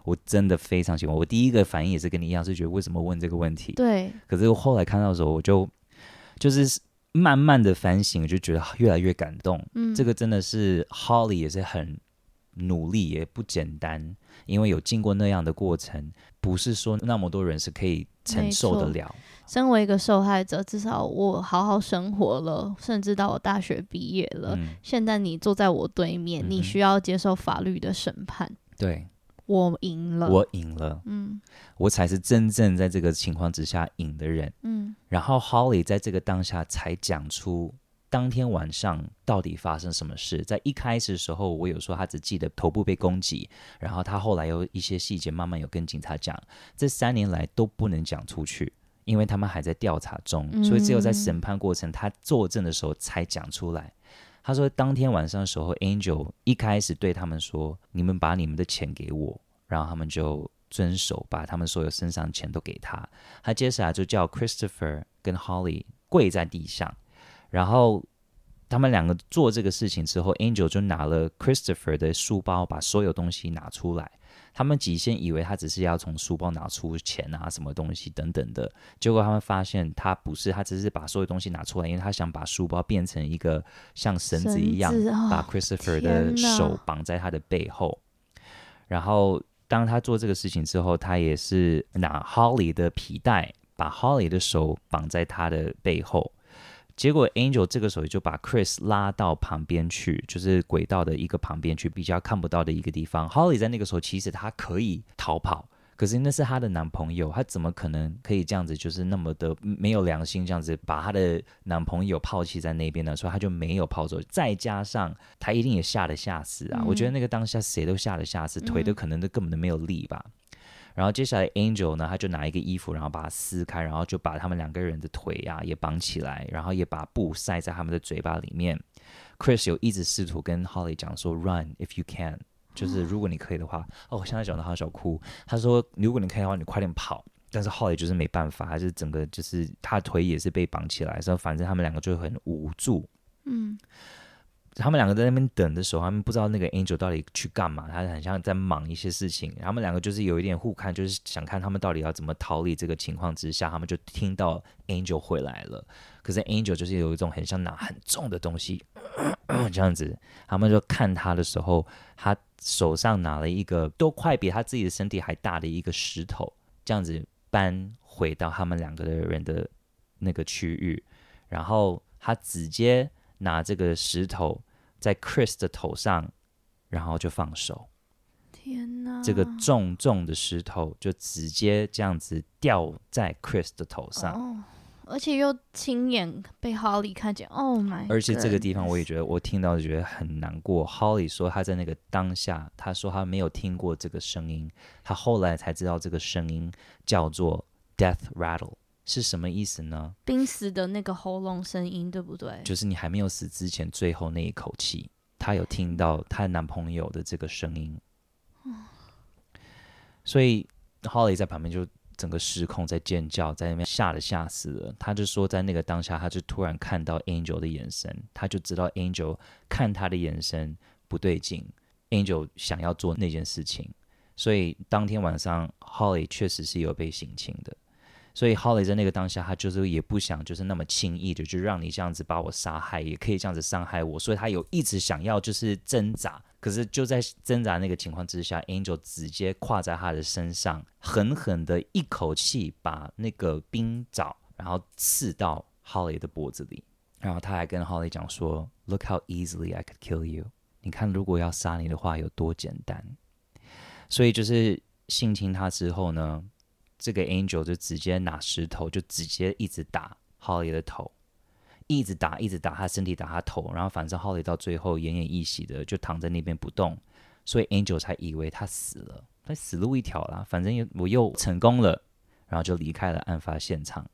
我真的非常喜欢。我第一个反应也是跟你一样，是觉得为什么问这个问题？对。可是我后来看到的时候，我就就是。慢慢的反省，我就觉得越来越感动。嗯，这个真的是 Holly 也是很努力，也不简单，因为有经过那样的过程，不是说那么多人是可以承受得了。
身为一个受害者，至少我好好生活了，甚至到我大学毕业了。嗯，现在你坐在我对面，嗯，你需要接受法律的审判。
对。
我赢了，
我赢了，嗯，我才是真正在这个情况之下赢的人，嗯。然后 Holly 在这个当下才讲出当天晚上到底发生什么事。在一开始的时候，我有说他只记得头部被攻击，然后他后来有一些细节慢慢有跟警察讲，这三年来都不能讲出去，因为他们还在调查中，所以只有在审判过程他作证的时候才讲出来。他说，当天晚上的时候，Angel 一开始对他们说：“你们把你们的钱给我。”然后他们就遵守，把他们所有身上钱都给他。他接下来就叫 Christopher 跟 Holly 跪在地上，然后他们两个做这个事情之后，Angel 就拿了 Christopher 的书包，把所有东西拿出来。他们起先以为他只是要从书包拿出钱啊，什么东西等等的，结果他们发现他不是，他只是把所有东西拿出来，因为他想把书包变成一个像绳子一样，把 Christopher 的手绑在他的背后。然后当他做这个事情之后，他也是拿 Holly 的皮带，把 Holly 的手绑在他的背后。结果 Angel 这个时候就把 Chris 拉到旁边去，就是轨道的一个旁边去，比较看不到的一个地方。Holly 在那个时候其实她可以逃跑，可是那是她的男朋友，她怎么可能可以这样子，就是那么的没有良心，这样子把她的男朋友抛弃在那边呢？所以她就没有跑走。再加上她一定也吓得吓死啊！我觉得那个当下谁都吓得吓死，腿都可能都根本都没有力吧。然后接下来，Angel 呢，他就拿一个衣服，然后把它撕开，然后就把他们两个人的腿呀、啊、也绑起来，然后也把布塞在他们的嘴巴里面。Chris 有一直试图跟 Holly 讲说：“Run if you can，就是如果你可以的话。哦 (gasps) ”哦，我现在讲的好想哭。他说：“如果你可以的话，你快点跑。”但是 Holly 就是没办法，还是整个就是他腿也是被绑起来，所以反正他们两个就很无助。嗯。他们两个在那边等的时候，他们不知道那个 Angel 到底去干嘛，他很像在忙一些事情。他们两个就是有一点互看，就是想看他们到底要怎么逃离这个情况之下。他们就听到 Angel 回来了，可是 Angel 就是有一种很像拿很重的东西 (clears throat) 这样子。他们就看他的时候，他手上拿了一个都快比他自己的身体还大的一个石头，这样子搬回到他们两个的人的那个区域，然后他直接。拿这个石头在 Chris 的头上，然后就放手。
天哪！
这个重重的石头就直接这样子掉在 Chris 的头上，
哦、而且又亲眼被 Holly 看见。Oh my！
而且这个地方我也觉得，我听到就觉得很难过。Holly 说他在那个当下，他说他没有听过这个声音，他后来才知道这个声音叫做 Death Rattle。是什么意思呢？
濒死的那个喉咙声音，对不对？
就是你还没有死之前最后那一口气，她有听到她男朋友的这个声音。嗯、(sighs) 所以 Holly 在旁边就整个失控，在尖叫，在那边吓得吓死了。她就说，在那个当下，她就突然看到 Angel 的眼神，她就知道 Angel 看她的眼神不对劲，Angel 想要做那件事情。所以当天晚上，Holly 确实是有被性侵的。所以 Holly 在那个当下，他就是也不想就是那么轻易的就让你这样子把我杀害，也可以这样子伤害我，所以他有一直想要就是挣扎，可是就在挣扎那个情况之下，Angel 直接跨在他的身上，狠狠的一口气把那个冰爪然后刺到 Holly 的脖子里，然后他还跟 Holly 讲说：“Look how easily I could kill you。你看如果要杀你的话有多简单。”所以就是性侵他之后呢，这个 Angel 就直接拿石头，就直接一直打 Holly 的头，一直打，一直打，他身体打他头，然后反正 Holly 到最后奄奄一息的就躺在那边不动，所以 Angel 才以为他死了，他死路一条啦，反正我又成功了，然后就离开了案发现场，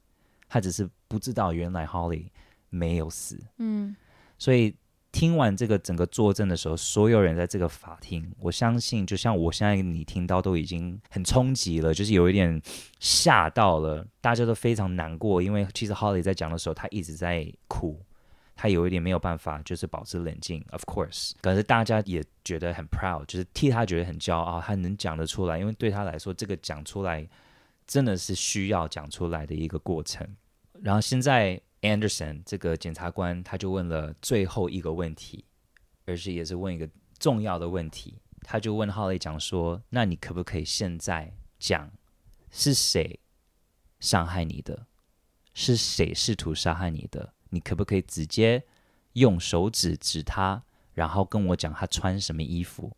他只是不知道原来 Holly 没有死，嗯，所以。听完这个整个作证的时候，所有人在这个法庭，我相信就像我现在你听到都已经很冲击了，就是有一点吓到了，大家都非常难过，因为其实 Holly 在讲的时候，他一直在哭，他有一点没有办法，就是保持冷静。Of course，可是大家也觉得很 proud，就是替他觉得很骄傲，他能讲得出来，因为对他来说，这个讲出来真的是需要讲出来的一个过程。然后现在。Anderson 这个检察官他就问了最后一个问题，而且也是问一个重要的问题。他就问 Holly 讲说：“那你可不可以现在讲是谁伤害你的？是谁试图杀害你的？你可不可以直接用手指指他，然后跟我讲他穿什么衣服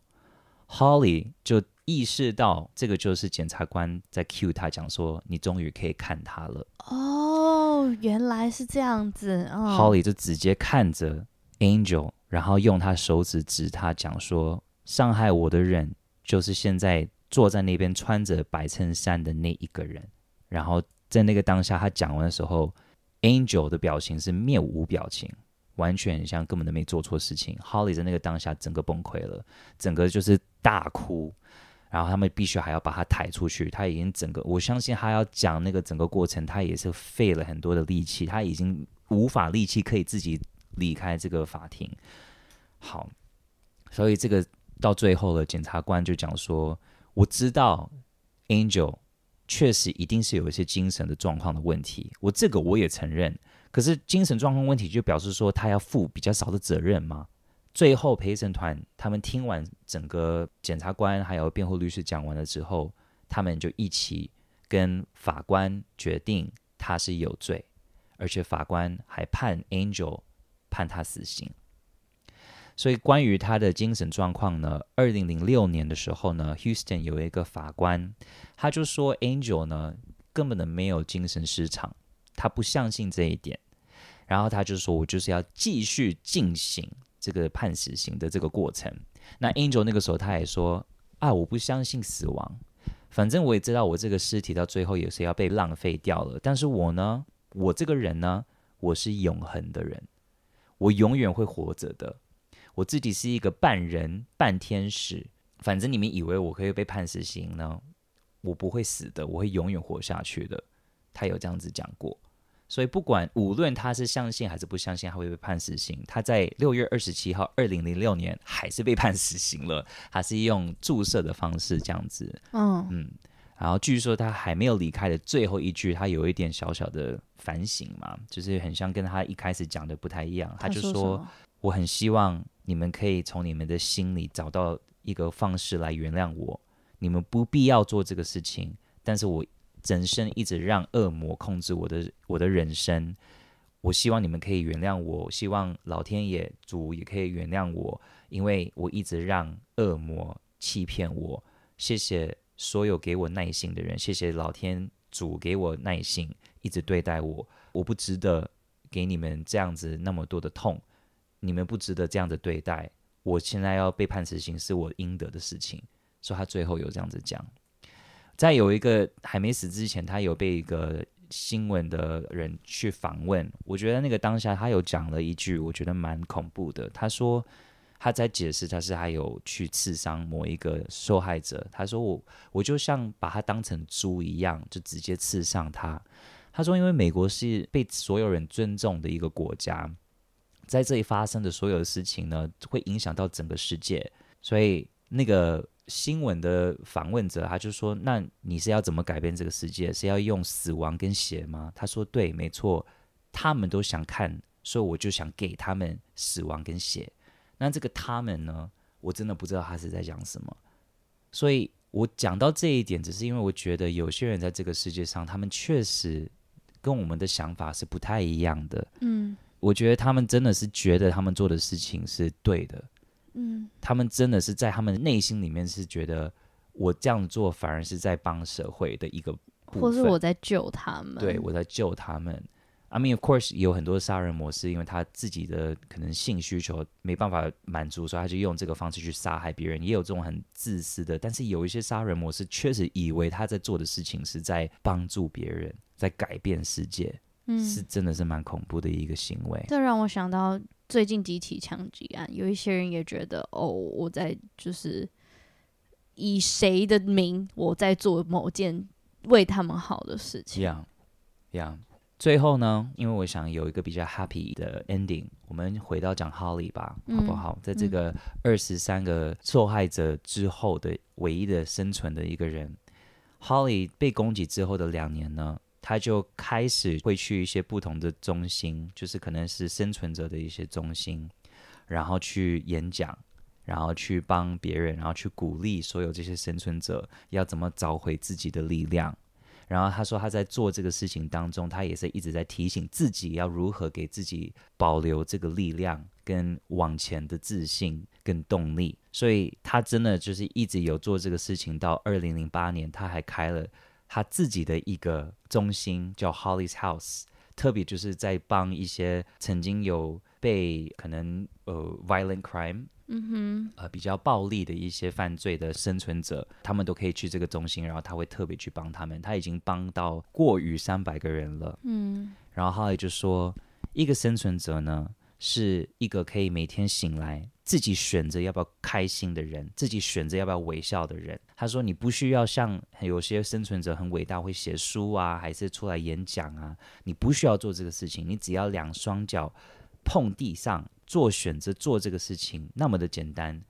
？”Holly 就意识到这个就是检察官在 cue 他讲说：“你终于可以看他了。”哦。
哦，原来是这样子。哦、
Holly 就直接看着 Angel，然后用他手指指他，讲说：“伤害我的人就是现在坐在那边穿着白衬衫的那一个人。”然后在那个当下，他讲完的时候，Angel 的表情是面无表情，完全像根本都没做错事情。Holly 在那个当下整个崩溃了，整个就是大哭。然后他们必须还要把他抬出去，他已经整个，我相信他要讲那个整个过程，他也是费了很多的力气，他已经无法力气可以自己离开这个法庭。好，所以这个到最后了，检察官就讲说，我知道 Angel 确实一定是有一些精神的状况的问题，我这个我也承认，可是精神状况问题就表示说他要负比较少的责任吗？最后陪审团他们听完整个检察官还有辩护律师讲完了之后，他们就一起跟法官决定他是有罪，而且法官还判 Angel 判他死刑。所以关于他的精神状况呢，二零零六年的时候呢，Houston 有一个法官，他就说 Angel 呢根本的没有精神失常，他不相信这一点，然后他就说我就是要继续进行这个判死刑的这个过程。那 Angel 那个时候他也说啊，我不相信死亡，反正我也知道我这个尸体到最后也是要被浪费掉了，但是我呢，我这个人呢，我是永恒的人，我永远会活着的。我自己是一个半人半天使，反正你们以为我可以被判死刑呢，我不会死的，我会永远活下去的。他有这样子讲过，所以不管无论他是相信还是不相信他会被判死刑，他在六月二十七号，二零零六年还是被判死刑了，还是用注射的方式这样子。嗯嗯，然后据说他还没有离开的最后一句，他有一点小小的反省嘛，就是很像跟他一开始讲的不太一样，他就说。我很希望你们可以从你们的心里找到一个方式来原谅我。你们不必要做这个事情，但是我人生一直让恶魔控制我的我的人生。我希望你们可以原谅我，希望老天爷主也可以原谅我，因为我一直让恶魔欺骗我。谢谢所有给我耐心的人，谢谢老天主给我耐心，一直对待我。我不值得给你们这样子那么多的痛。你们不值得这样的对待，我现在要被判死刑是我应得的事情，所以他最后有这样子讲。在有一个还没死之前，他有被一个新闻的人去访问，我觉得那个当下他有讲了一句，我觉得蛮恐怖的。他说他在解释他是还有去刺伤某一个受害者，他说我我就像把他当成猪一样，就直接刺伤他。他说因为美国是被所有人尊重的一个国家。在这里发生的所有的事情呢，会影响到整个世界。所以那个新闻的访问者他就说：“那你是要怎么改变这个世界？是要用死亡跟血吗？”他说：“对，没错，他们都想看，所以我就想给他们死亡跟血。那这个他们呢，我真的不知道他是在讲什么。所以我讲到这一点，只是因为我觉得有些人在这个世界上，他们确实跟我们的想法是不太一样的。嗯。”我觉得他们真的是觉得他们做的事情是对的，嗯，他们真的是在他们内心里面是觉得我这样做反而是在帮社会的一个部分，
或是我在救他们，
对，我在救他们。I mean, of course，有很多杀人模式，因为他自己的可能性需求没办法满足，所以他就用这个方式去杀害别人。也有这种很自私的，但是有一些杀人模式确实以为他在做的事情是在帮助别人，在改变世界。嗯，是真的是蛮恐怖的一个行为。
这让我想到最近几起枪击案，有一些人也觉得，哦，我在就是以谁的名，我在做某件为他们好的事情。
Yeah, yeah. 最后呢，因为我想有一个比较 happy 的 ending，我们回到讲 Holly 吧，嗯、好不好？在这个二十三个受害者之后的唯一的生存的一个人，Holly 被攻击之后的两年呢？他就开始会去一些不同的中心，就是可能是生存者的一些中心，然后去演讲，然后去帮别人，然后去鼓励所有这些生存者要怎么找回自己的力量。然后他说他在做这个事情当中，他也是一直在提醒自己要如何给自己保留这个力量跟往前的自信跟动力。所以他真的就是一直有做这个事情，到二零零八年他还开了。他自己的一个中心叫 Holly's House，特别就是在帮一些曾经有被可能呃 violent crime，嗯哼，呃比较暴力的一些犯罪的生存者，他们都可以去这个中心，然后他会特别去帮他们。他已经帮到过于三百个人了，嗯，然后 Holly 就说，一个生存者呢，是一个可以每天醒来。自己选择要不要开心的人，自己选择要不要微笑的人。他说：“你不需要像有些生存者很伟大，会写书啊，还是出来演讲啊。你不需要做这个事情，你只要两双脚碰地上做选择，做这个事情那么的简单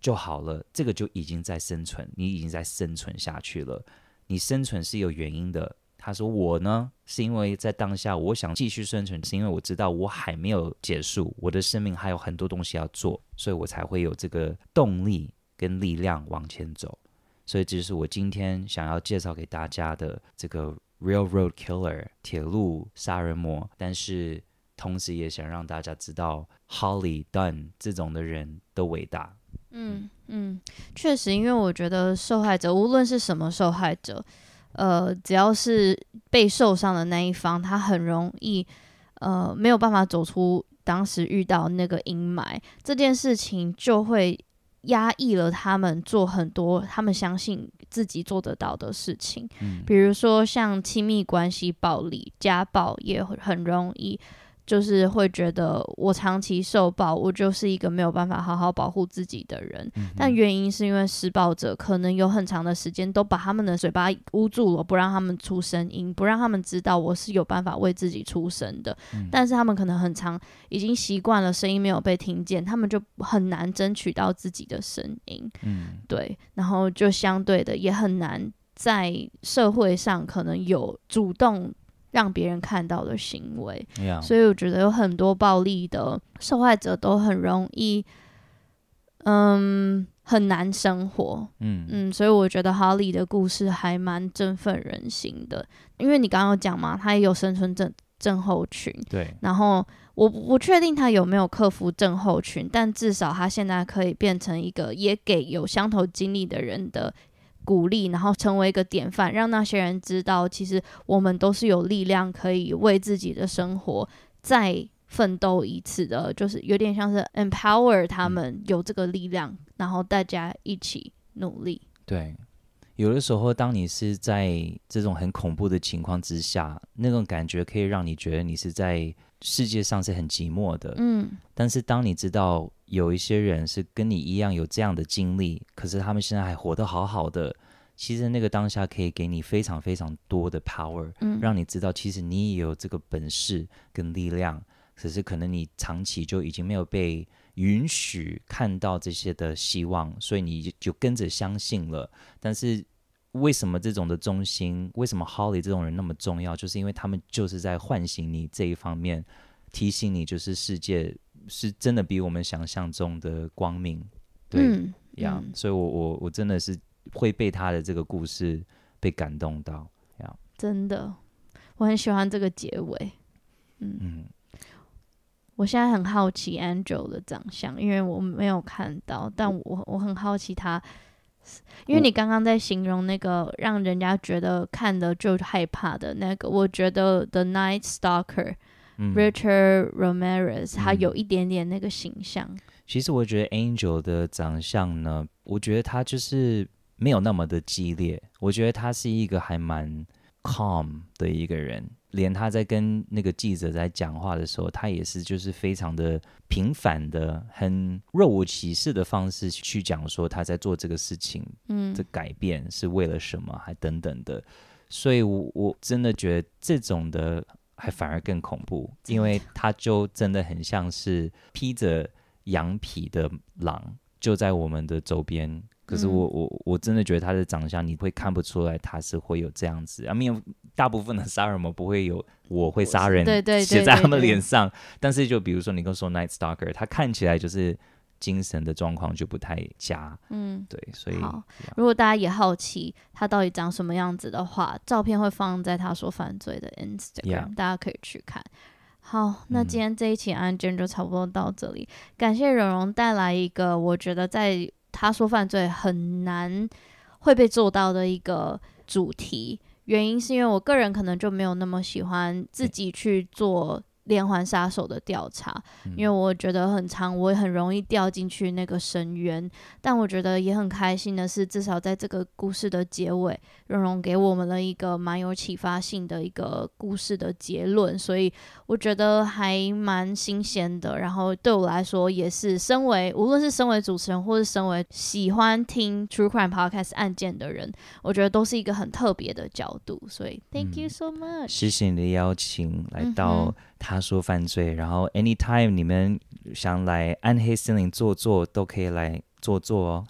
就好了。这个就已经在生存，你已经在生存下去了。你生存是有原因的，他说我呢，是因为在当下我想继续生存，是因为我知道我还没有结束，我的生命还有很多东西要做，所以我才会有这个动力跟力量往前走。所以这是我今天想要介绍给大家的这个 Railroad Killer 铁路杀人魔，但是同时也想让大家知道 Holly Dunn 这种的人的伟大。
嗯嗯，确实，因为我觉得受害者无论是什么受害者，呃，只要是被受伤的那一方，他很容易呃没有办法走出当时遇到那个阴霾，这件事情就会压抑了他们做很多他们相信自己做得到的事情，嗯，比如说像亲密关系暴力、家暴也很容易。就是会觉得我长期受暴，我就是一个没有办法好好保护自己的人。嗯、但原因是因为施暴者可能有很长的时间都把他们的嘴巴捂住了，不让他们出声音，不让他们知道我是有办法为自己出声的。嗯、但是他们可能很长已经习惯了声音没有被听见，他们就很难争取到自己的声音。嗯，对，然后就相对的也很难在社会上可能有主动。让别人看到的行为.所以我觉得有很多暴力的受害者都很容易，嗯，很难生活，嗯。嗯，所以我觉得 Holly 的故事还蛮振奋人心的，因为你刚刚有讲嘛，他也有生存症症候群，
对，
然后我不确定他有没有克服症候群，但至少他现在可以变成一个也给有相同经历的人的。鼓励，然后成为一个典范，让那些人知道，其实我们都是有力量可以为自己的生活再奋斗一次的，就是有点像是 empower 他们有这个力量，嗯、然后大家一起努力。
对，有的时候，当你是在这种很恐怖的情况之下，那种感觉可以让你觉得你是在世界上是很寂寞的。嗯，但是当你知道。有一些人是跟你一样有这样的经历，可是他们现在还活得好好的。其实那个当下可以给你非常非常多的 power，嗯，让你知道其实你也有这个本事跟力量。只是可能你长期就已经没有被允许看到这些的希望，所以你就跟着相信了。但是为什么这种的中心，为什么 Holly 这种人那么重要？就是因为他们就是在唤醒你这一方面，提醒你就是世界。是真的比我们想象中的光明，对呀，所以我我我真的是会被他的这个故事被感动到呀，
真的，我很喜欢这个结尾，嗯，嗯，我现在很好奇 Angel 的长相，因为我没有看到，但我我很好奇他，因为你刚刚在形容那个让人家觉得看的就害怕的那个，我觉得 The Night Stalker。Richard Ramirez，他有一点点那个形象。
嗯，其实我觉得 Angel 的长相呢，我觉得他就是没有那么的激烈。我觉得他是一个还蛮 calm 的一个人，连他在跟那个记者在讲话的时候，他也是就是非常的平凡的、很若无其事的方式去讲说他在做这个事情，嗯，的改变是为了什么，还等等的。所以我，我我真的觉得这种的。还反而更恐怖，因为他就真的很像是披着羊皮的狼，就在我们的周边。可是我我我真的觉得他的长相，你会看不出来他是会有这样子。啊，没有，大部分的杀人魔不会有我会杀人写在他们脸上。但是就比如说你跟我说 Night Stalker，他看起来就是。精神的状况就不太佳，嗯，对，所以。
如果大家也好奇他到底长什么样子的话，照片会放在他说犯罪的 Instagram，Yeah. 大家可以去看。好，那今天这一起案件就差不多到这里，嗯、感谢蓉蓉带来一个我觉得在他说犯罪很难会被做到的一个主题，原因是因为我个人可能就没有那么喜欢自己去做。连环杀手的调查，因为我觉得很长，我也很容易掉进去那个深渊。但我觉得也很开心的是，至少在这个故事的结尾，蓉蓉给我们了一个蛮有启发性的一个故事的结论，所以我觉得还蛮新鲜的。然后对我来说，也是身为无论是身为主持人，或是身为喜欢听 True Crime Podcast 案件的人，我觉得都是一个很特别的角度。所以 Thank you so much，
谢谢你的邀请，来到。他说犯罪，然后 anytime 你们想来暗黑森林坐坐，都可以来坐坐哦。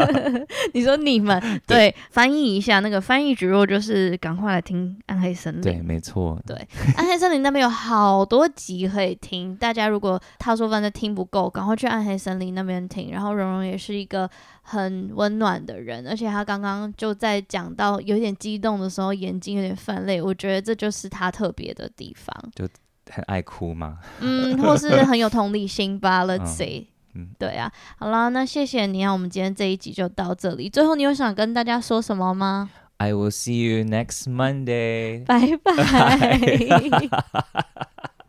(laughs)
你说你们对，对翻译一下那个翻译蒟蒻，就是赶快来听暗黑森林。
对，没错。
对，暗黑森林那边有好多集可以听。大家如果他说反正听不够，赶快去暗黑森林那边听。然后蓉蓉也是一个很温暖的人，而且他刚刚就在讲到有点激动的时候，眼睛有点泛泪。我觉得这就是他特别的地方。
就很爱哭吗？
嗯，或是很有同理心吧。(laughs) Let's see 嗯，对啊。好啦，那谢谢你啊，我们今天这一集就到这里。最后，你有想跟大家说什么吗
？I will see you next Monday。
拜拜。(laughs)